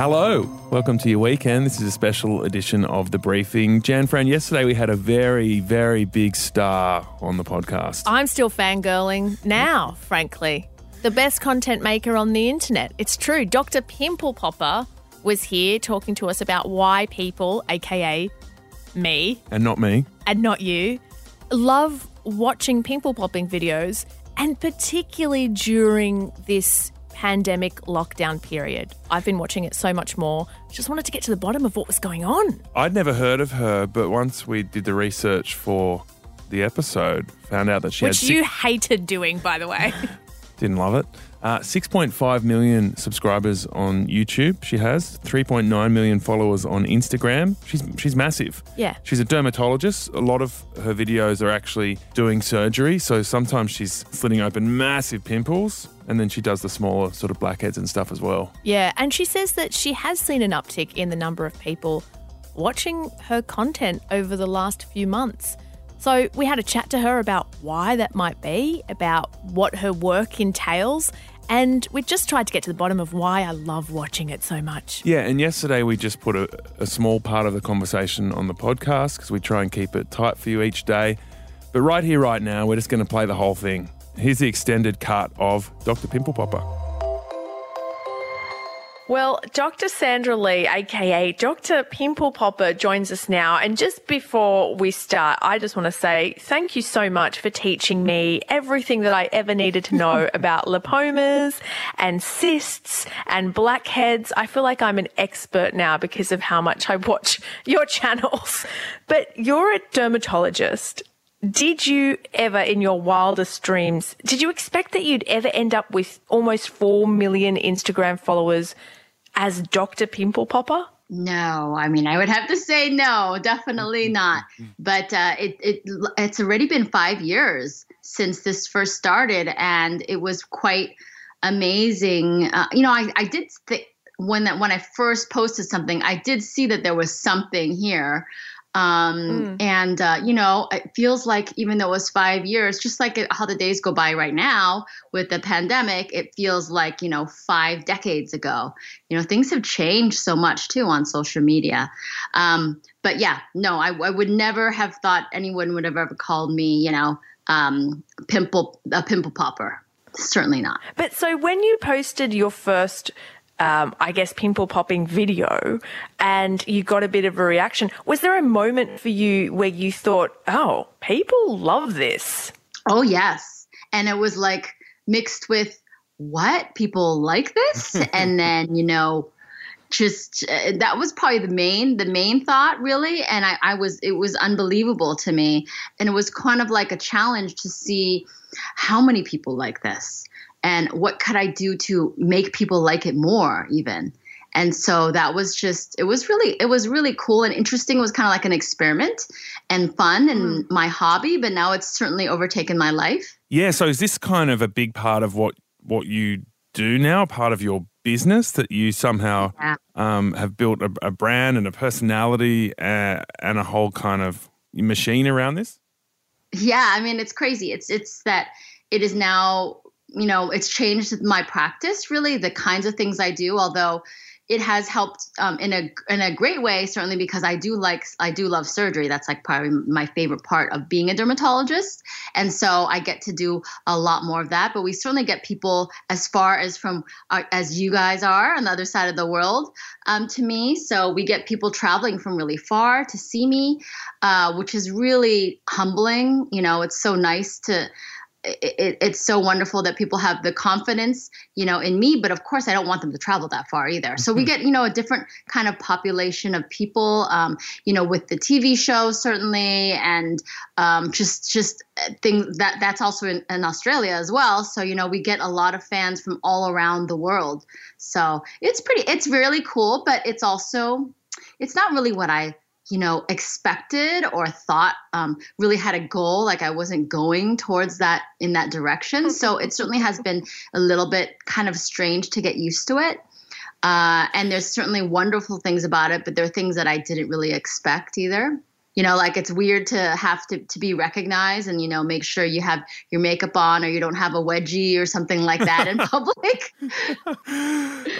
Hello, welcome to your weekend. This is a special edition of The Briefing. Jan Fran, yesterday we had a very, very big star on the podcast. I'm still fangirling now, frankly. The best content maker on the internet. It's true. Dr. Pimple Popper was here talking to us about why people, aka me, And not me. and not you, love watching pimple popping videos, and particularly during this pandemic lockdown period. I've been watching it so much more. Just wanted to get to the bottom of what was going on. I'd never heard of her, but once we did the research for the episode, found out that she Which had six- you hated doing, by the way. Didn't love it. Uh, 6.5 million subscribers on YouTube. She has 3.9 million followers on Instagram. She's she's massive. Yeah. She's a dermatologist. A lot of her videos are actually doing surgery. So sometimes she's slitting open massive pimples, and then she does the smaller sort of blackheads and stuff as well. Yeah, and she says that she has seen an uptick in the number of people watching her content over the last few months. So we had a chat to her about why that might be, about what her work entails, and we just tried to get to the bottom of why I love watching it so much. Yeah, and yesterday we just put a, a small part of the conversation on the podcast because we try and keep it tight for you each day. But right here, right now, we're just going to play the whole thing. Here's the extended cut of Dr. Pimple Popper. Well, Dr. Sandra Lee, aka Dr. Pimple Popper, joins us now. And just before we start, I just want to say thank you so much for teaching me everything that I ever needed to know about lipomas and cysts and blackheads. I feel like I'm an expert now because of how much I watch your channels. But you're a dermatologist. Did you ever, in your wildest dreams, did you expect that you'd ever end up with almost 4 million Instagram followers as Dr. Pimple Popper? No, I mean, I would have to say no, definitely not. But uh, it, it it's already been five years since this first started, and it was quite amazing. Uh, you know, I, I did think when that when I first posted something, I did see that there was something here. Um, And, uh, you know, it feels like even though it was five years, just like how the days go by right now with the pandemic, it feels like, you know, five decades ago. You know, things have changed so much too on social media. Um, but yeah, no, I, I would never have thought anyone would have ever called me, you know, um, pimple, a pimple popper. Certainly not. But so when you posted your first, um, I guess, pimple popping video and you got a bit of a reaction, was there a moment for you where you thought, oh, people love this? Oh yes, and it was like mixed with what? People like this, and then you know, just uh, that was probably the main the main thought really, and I, I was it was unbelievable to me, and it was kind of like a challenge to see how many people like this, and what could I do to make people like it more even. And so that was just it was really it was really cool and interesting. It was kind of like an experiment and fun and my hobby, but now it's certainly overtaken my life. Yeah, so is this kind of a big part of what what you do now, part of your business that you somehow Yeah. um, have built a, a brand and a personality uh, and a whole kind of machine around this? Yeah, I mean it's crazy. It's it's that it is now, you know, it's changed my practice really, the kinds of things I do, although it has helped um, in a in a great way certainly because I do like I do love surgery. That's like probably my favorite part of being a dermatologist, and so I get to do a lot more of that. But we certainly get people as far as from uh, as you guys are on the other side of the world um, to me. So we get people traveling from really far to see me, uh, which is really humbling. You know, it's so nice to it, it, it's so wonderful that people have the confidence, you know, in me. But of course, I don't want them to travel that far either. So we get, you know, a different kind of population of people, um, you know, with the TV show certainly, and um, just just things that that's also in, in Australia as well. So you know, we get a lot of fans from all around the world. So it's pretty, it's really cool, but it's also, it's not really what I you know, expected or thought um, really had a goal. Like I wasn't going towards that in that direction. So it certainly has been a little bit kind of strange to get used to it. Uh, and there's certainly wonderful things about it, but there are things that I didn't really expect either. You know like it's weird to have to, to be recognized and you know make sure you have your makeup on or you don't have a wedgie or something like that in public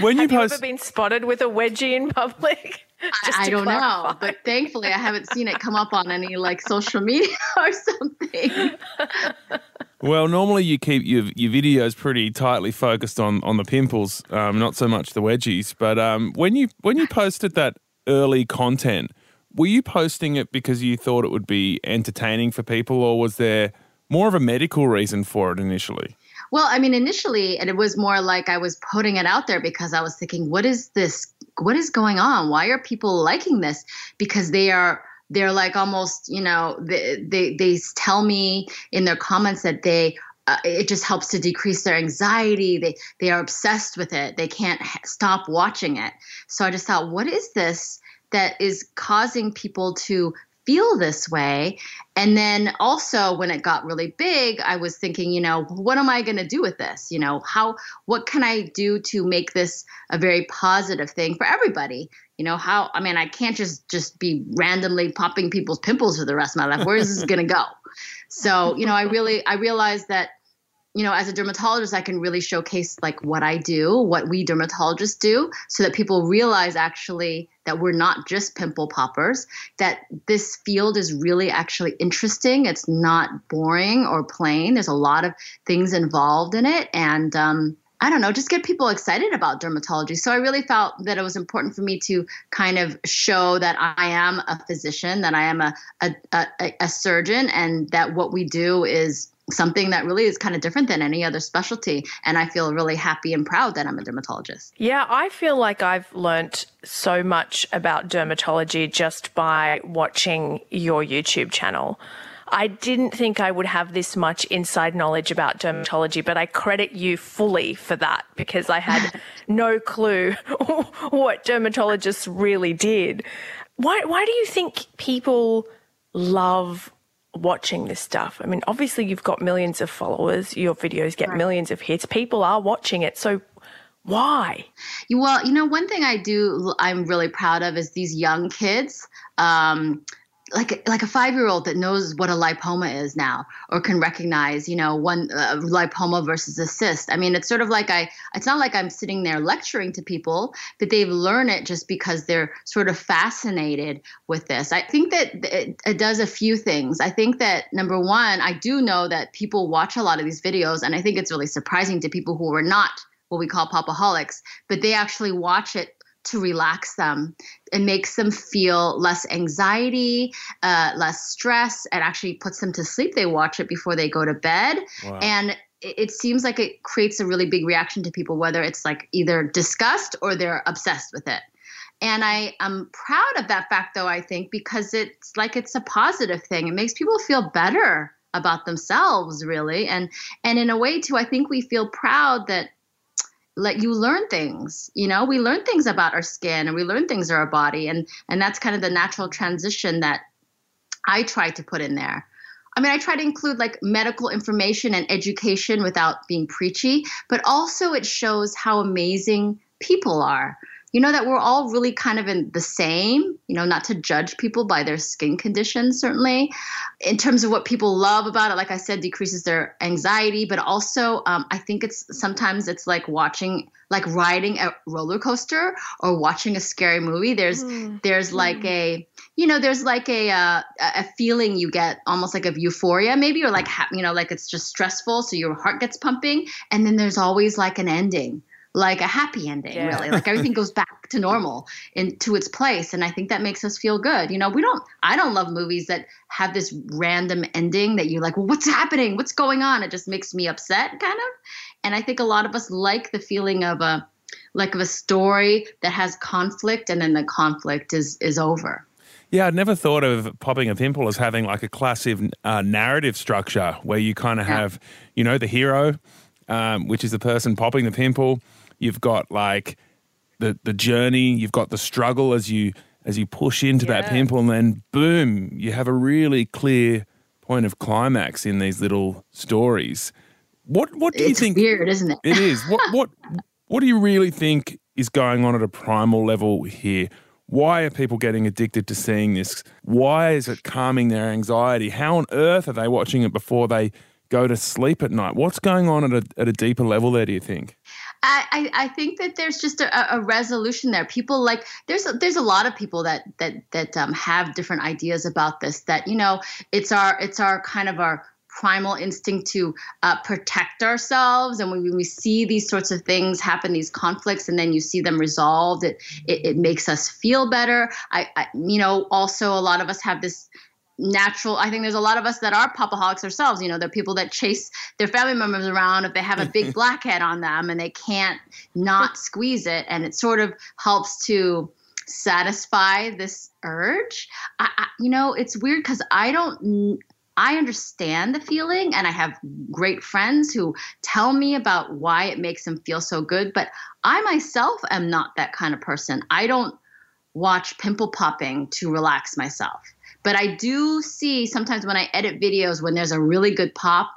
when you have post you ever been spotted with a wedgie in public I, I don't clarify. know but thankfully i haven't seen it come up on any like social media or something well, normally you keep your your videos pretty tightly focused on on the pimples, um, not so much the wedgies. But um, when you when you posted that early content, were you posting it because you thought it would be entertaining for people, or was there more of a medical reason for it initially? Well, I mean, initially, and it was more like I was putting it out there because I was thinking, what is this? What is going on? Why are people liking this? Because they are they're like almost you know they they, they tell me in their comments that they uh, it just helps to decrease their anxiety they they are obsessed with it they can't stop watching it so i just thought what is this that is causing people to feel this way. And then also when it got really big i was thinking you know what am i going to do with this? You know how what can i do to make this a very positive thing for everybody? You know how i mean i can't just just be randomly popping people's pimples for the rest of my life. Where is this going to go? So you know i really i realized that you know, as a dermatologist, I can really showcase like what I do, what we dermatologists do, so that people realize actually that we're not just pimple poppers, that this field is really actually interesting. It's not boring or plain. There's a lot of things involved in it. And, um, I don't know, just get people excited about dermatology. So I really felt that it was important for me to kind of show that I am a physician, that I am a, a, a, a surgeon, and that what we do is something that really is kind of different than any other specialty. And I feel really happy and proud that I'm a dermatologist. Yeah, I feel like I've learnt so much about dermatology just by watching your YouTube channel. I didn't think I would have this much inside knowledge about dermatology, but I credit you fully for that because I had no clue what dermatologists really did. Why, why do you think people love watching this stuff? I mean, obviously you've got millions of followers, your videos get right. millions of hits, people are watching it. So why? Well, you know, one thing I do, I'm really proud of is these young kids. Um, like like a five year old that knows what a lipoma is now or can recognize you know one uh, lipoma versus a cyst. I mean it's sort of like i it's not like i'm sitting there lecturing to people but they've learned it just because they're sort of fascinated with this. I think that it, it does a few things. I think that number one i do know that people watch a lot of these videos and i think it's really surprising to people who are not what we call popaholics but they actually watch it to relax them. It makes them feel less anxiety, uh, less stress, and actually puts them to sleep. They watch it before they go to bed. Wow. And it seems like it creates a really big reaction to people, whether it's like either disgust or they're obsessed with it. And I am proud of that fact, though, I think, because it's like it's a positive thing. It makes people feel better about themselves, really. And and in a way, too, I think we feel proud that let you learn things you know? We learn things about our skin and we learn things about our body and and that's kind of the natural transition that i try to put in there. I mean i try to include like medical information and education without being preachy but also it shows how amazing people are you know that we're all really kind of in the same you know not to judge people by their skin condition certainly. In terms of what people love about it like i said decreases their anxiety but also um, i think it's sometimes it's like watching like riding a roller coaster or watching a scary movie. There's mm. there's like a you know there's like a uh, a feeling you get almost like of euphoria maybe or like ha- you know like it's just stressful so your heart gets pumping and then there's always like an ending like a happy ending yeah. really. Like everything goes back to normal into its place and i think that makes us feel good. You know we don't i don't love movies that have this random ending that you're like well what's happening? What's going on? It just makes me upset kind of. And i think a lot of us like the feeling of a like of a story that has conflict and then the conflict is is over. Yeah, I'd never thought of popping a pimple as having like a classic uh, narrative structure where you kind of yeah. have, you know, the hero, um, which is the person popping the pimple, You've got like the the journey. You've got the struggle as you as you push into yeah. that pimple, and then boom, you have a really clear point of climax in these little stories. What what do it's you think? Weird, isn't it? It is. What what what do you really think is going on at a primal level here? Why are people getting addicted to seeing this? Why is it calming their anxiety? How on earth are they watching it before they go to sleep at night? What's going on at a, at a deeper level there, do you think? I, I think that there's just a, a, resolution there. People like there's a, there's a lot of people that that that um, have different ideas about this. That you know it's our it's our kind of our primal instinct to uh, protect ourselves and when we, see these sorts of things happen these conflicts and then you see them resolved it it, it makes us feel better I, I, you know also a lot of us have this natural i think there's a lot of us that are popaholics ourselves you know they're people that chase their family members around if they have a big blackhead on them and they can't not squeeze it and it sort of helps to satisfy this urge I, I you know it's weird because i don't I understand the feeling and I have great friends who tell me about why it makes them feel so good, but I myself am not that kind of person. I don't watch pimple popping to relax myself. But I do see sometimes when I edit videos when there's a really good pop,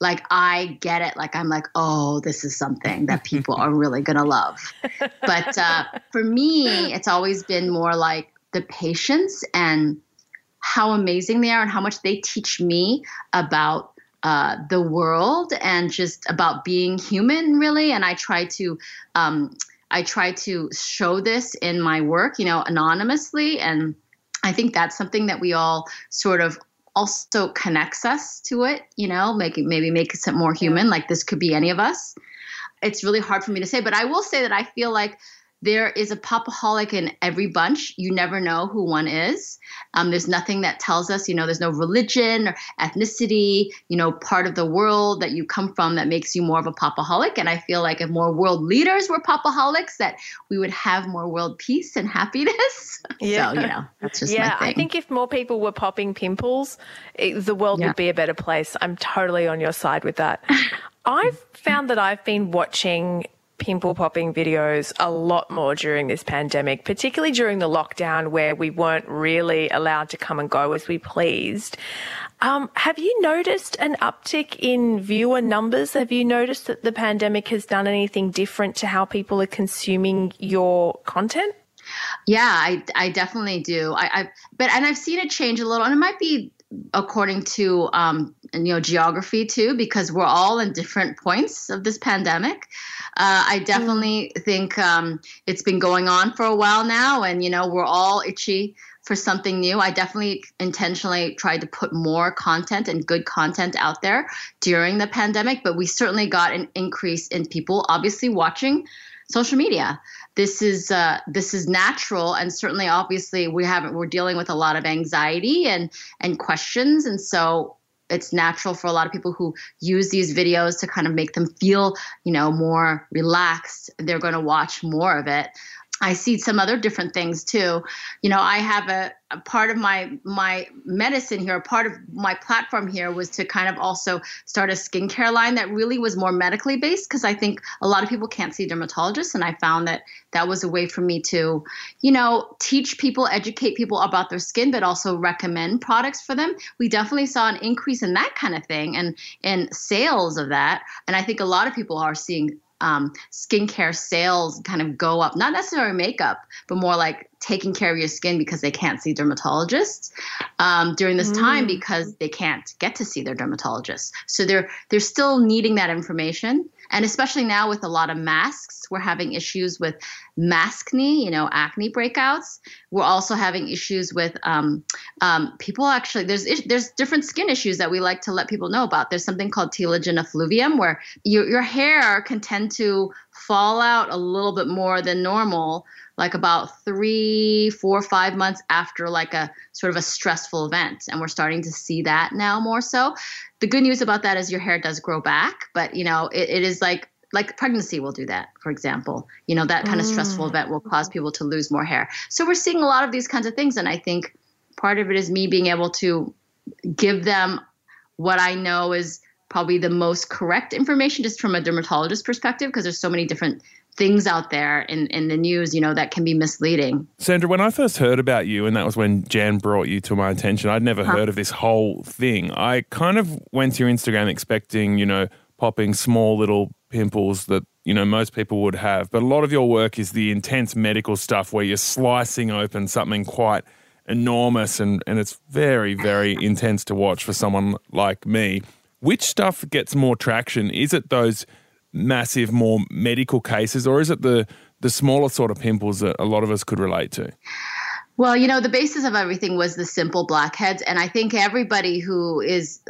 like I get it. Like I'm like, oh, this is something that people are really gonna love. But uh, for me, it's always been more like the patients and how amazing they are and how much they teach me about uh, the world and just about being human, really. And I try to. Um, I try to show this in my work, you know, anonymously. And I think that's something that we all sort of also connects us to it, you know, make it, maybe makes it more human. Like this could be any of us. It's really hard for me to say, but I will say that I feel like there is a popaholic in every bunch. You never know who one is. Um, there's nothing that tells us, you know, there's no religion or ethnicity, you know, part of the world that you come from that makes you more of a popaholic. And I feel like if more world leaders were popaholics, that we would have more world peace and happiness. Yeah. so, you know, that's just yeah. I think if more people were popping pimples, it, the world yeah. would be a better place. I'm totally on your side with that. I've found that I've been watching pimple popping videos a lot more during this pandemic, particularly during the lockdown where we weren't really allowed to come and go as we pleased. Um, have you noticed an uptick in viewer numbers? Have you noticed that the pandemic has done anything different to how people are consuming your content? Yeah, I, I definitely do. I, I but and I've seen it change a little, and it might be according to um, you know geography too, because we're all in different points of this pandemic. Uh, I definitely mm. think um, it's been going on for a while now, and you know we're all itchy for something new. I definitely intentionally tried to put more content and good content out there during the pandemic, but we certainly got an increase in people obviously watching social media. This is uh, this is natural, and certainly, obviously, we haven't. We're dealing with a lot of anxiety and and questions, and so it's natural for a lot of people who use these videos to kind of make them feel, you know, more relaxed. They're going to watch more of it. I see some other different things too. You know, I have a, a, part of my my medicine here, a part of my platform here was to kind of also start a skincare line that really was more medically based because I think a lot of people can't see dermatologists, and I found that that was a way for me to, you know, teach people, educate people about their skin, but also recommend products for them. We definitely saw an increase in that kind of thing and in sales of that, and I think a lot of people are seeing um, skincare sales kind of go up, not necessarily makeup, but more like taking care of your skin because they can't see dermatologists um, during this mm. time because they can't get to see their dermatologists. So they're they're still needing that information. And especially now with a lot of masks, we're having issues with maskne, you know, acne breakouts. We're also having issues with um, um, people actually, there's, there's different skin issues that we like to let people know about. There's something called telogen effluvium where your, your hair can tend to fall out a little bit more than normal like about three, four, five months after like a sort of a stressful event. And we're starting to see that now more so. The good news about that is your hair does grow back, but you know, it, it is like like pregnancy will do that, for example. You know, that kind of stressful mm. event will cause people to lose more hair. So we're seeing a lot of these kinds of things. And I think part of it is me being able to give them what I know is probably the most correct information just from a dermatologist perspective because there's so many different things out there in, in the news, you know, that can be misleading. Sandra, when I first heard about you, and that was when Jan brought you to my attention, I'd never huh. heard of this whole thing. I kind of went to your Instagram expecting, you know, popping small little pimples that you know most people would have. But a lot of your work is the intense medical stuff where you're slicing open something quite enormous and, and it's very, very intense to watch for someone like me. Which stuff gets more traction? Is it those massive, more medical cases, or is it the the smaller sort of pimples that a lot of us could relate to? Well, you know, the basis of everything was the simple blackheads, and I think everybody who is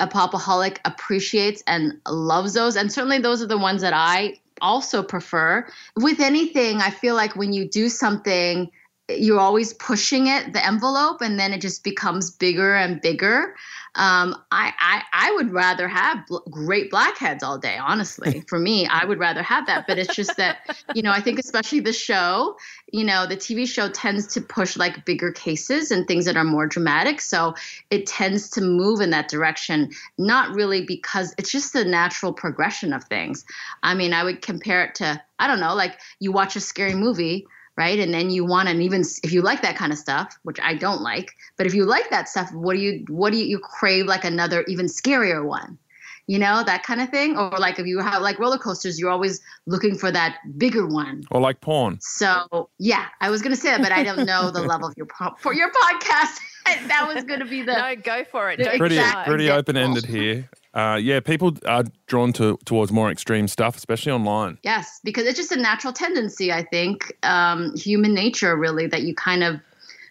a popaholic appreciates and loves those, and certainly those are the ones that I also prefer. With anything, I feel like when you do something you're always pushing it the envelope and then it just becomes bigger and bigger. Um, I, I i would rather have bl- great blackheads all day honestly. For me i would rather have that. But it's just that you know i think especially the show you know the tv show tends to push like bigger cases and things that are more dramatic. So it tends to move in that direction not really because it's just the natural progression of things. I mean i would compare it to i don't know like you watch a scary movie right? And then you want, and even if you like that kind of stuff, which I don't like, but if you like that stuff, what do you, what do you, you crave like another even scarier one? You know, that kind of thing. Or like if you have like roller coasters, you're always looking for that bigger one. Or like porn. So yeah, I was going to say that, but I don't know the level of your, for your podcast. that was going to be the. No, go for it. Pretty, pretty open ended here uh, yeah, people are drawn to towards more extreme stuff, especially online. Yes, because it's just a natural tendency, I think, um, human nature, really, that you kind of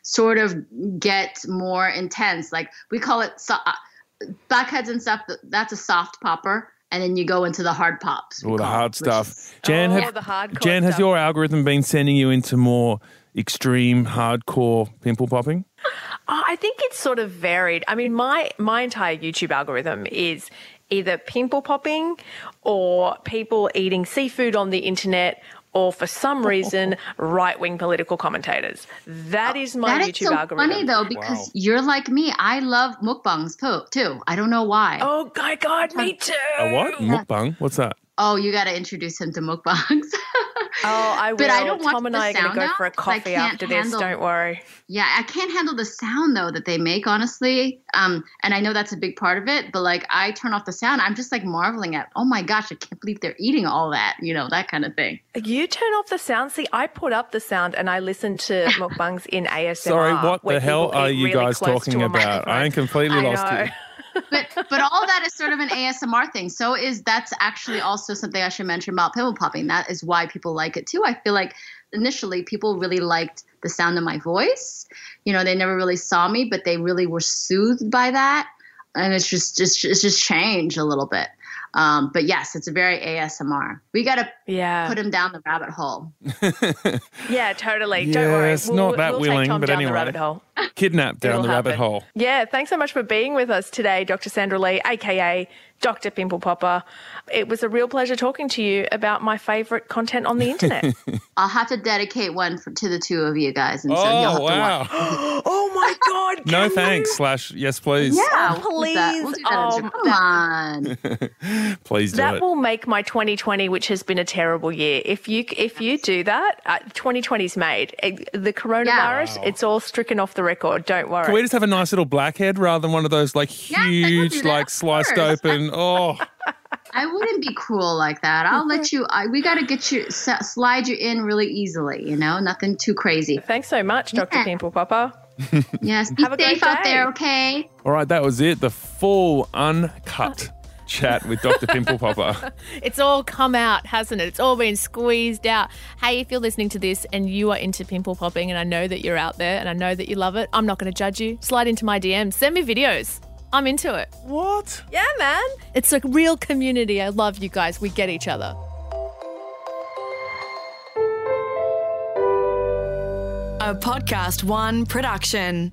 sort of get more intense. Like we call it so- uh, blackheads and stuff. That's a soft popper. And then you go into the hard pops. All the hard stuff. Jan, oh, have, Jan, has your algorithm been sending you into more extreme, hardcore pimple popping? Oh, I think it's sort of varied. I mean, my my entire YouTube algorithm is either pimple popping or people eating seafood on the internet or for some reason right wing political commentators. That is my that YouTube is so algorithm. Funny though, because wow. you're like me. I love mukbangs too. I don't know why. Oh my god, me too. A what? Mukbang? What's that? Oh, you got to introduce him to mukbangs. oh, I will. But I don't Tom and I are going to go for a coffee after handle, this. Don't worry. Yeah, I can't handle the sound though that they make, honestly. Um, and I know that's a big part of it. But like, I turn off the sound. I'm just like marveling at. Oh my gosh, I can't believe they're eating all that. You know, that kind of thing. You turn off the sound. See, I put up the sound and I listen to mukbangs in ASMR. Sorry, what the hell are you really guys talking about? I am completely I lost you but but all that is sort of an ASMR thing. So is that's actually also something I should mention about pimple popping. That is why people like it too. I feel like initially people really liked the sound of my voice. You know, they never really saw me, but they really were soothed by that. And it's just just it's just changed a little bit. Um, but yes, it's a very ASMR. We got to yeah. put him down the rabbit hole. yeah, totally. Don't worry. It's we'll, not that we'll willing, but anyway. rabbit hole. Kidnapped down the rabbit hole. Yeah, thanks so much for being with us today, Dr. Sandra Lee, aka Dr. Pimple Popper. It was a real pleasure talking to you about my favorite content on the internet. I'll have to dedicate one for, to the two of you guys. And so oh, wow. oh, my God. no you? thanks, slash, yes, please. Yeah, oh, please. We'll um, Come on. please do That it. will make my 2020, which has been a terrible year. If you if you do that, uh, 2020's made. the coronavirus, yeah. wow. it's all stricken off the record. Don't worry. Can we just have a nice little blackhead rather than one of those like huge, like sliced open? Oh. I wouldn't be cruel like that. I'll let you. I, we got to get you slide you in really easily. You know, nothing too crazy. Thanks so much, Dr. Yeah. Pimple Popper. yes, be Have safe out there. Okay. All right, that was it. The full uncut chat with Dr. Pimple Popper. it's all come out, hasn't it? It's all been squeezed out. Hey, if you're listening to this and you are into pimple popping, and I know that you're out there and I know that you love it, I'm not going to judge you. Slide into my DMs. Send me videos. I'm into it. What? Yeah, man. It's a real community. I love you guys. We get each other. A Podcast One production.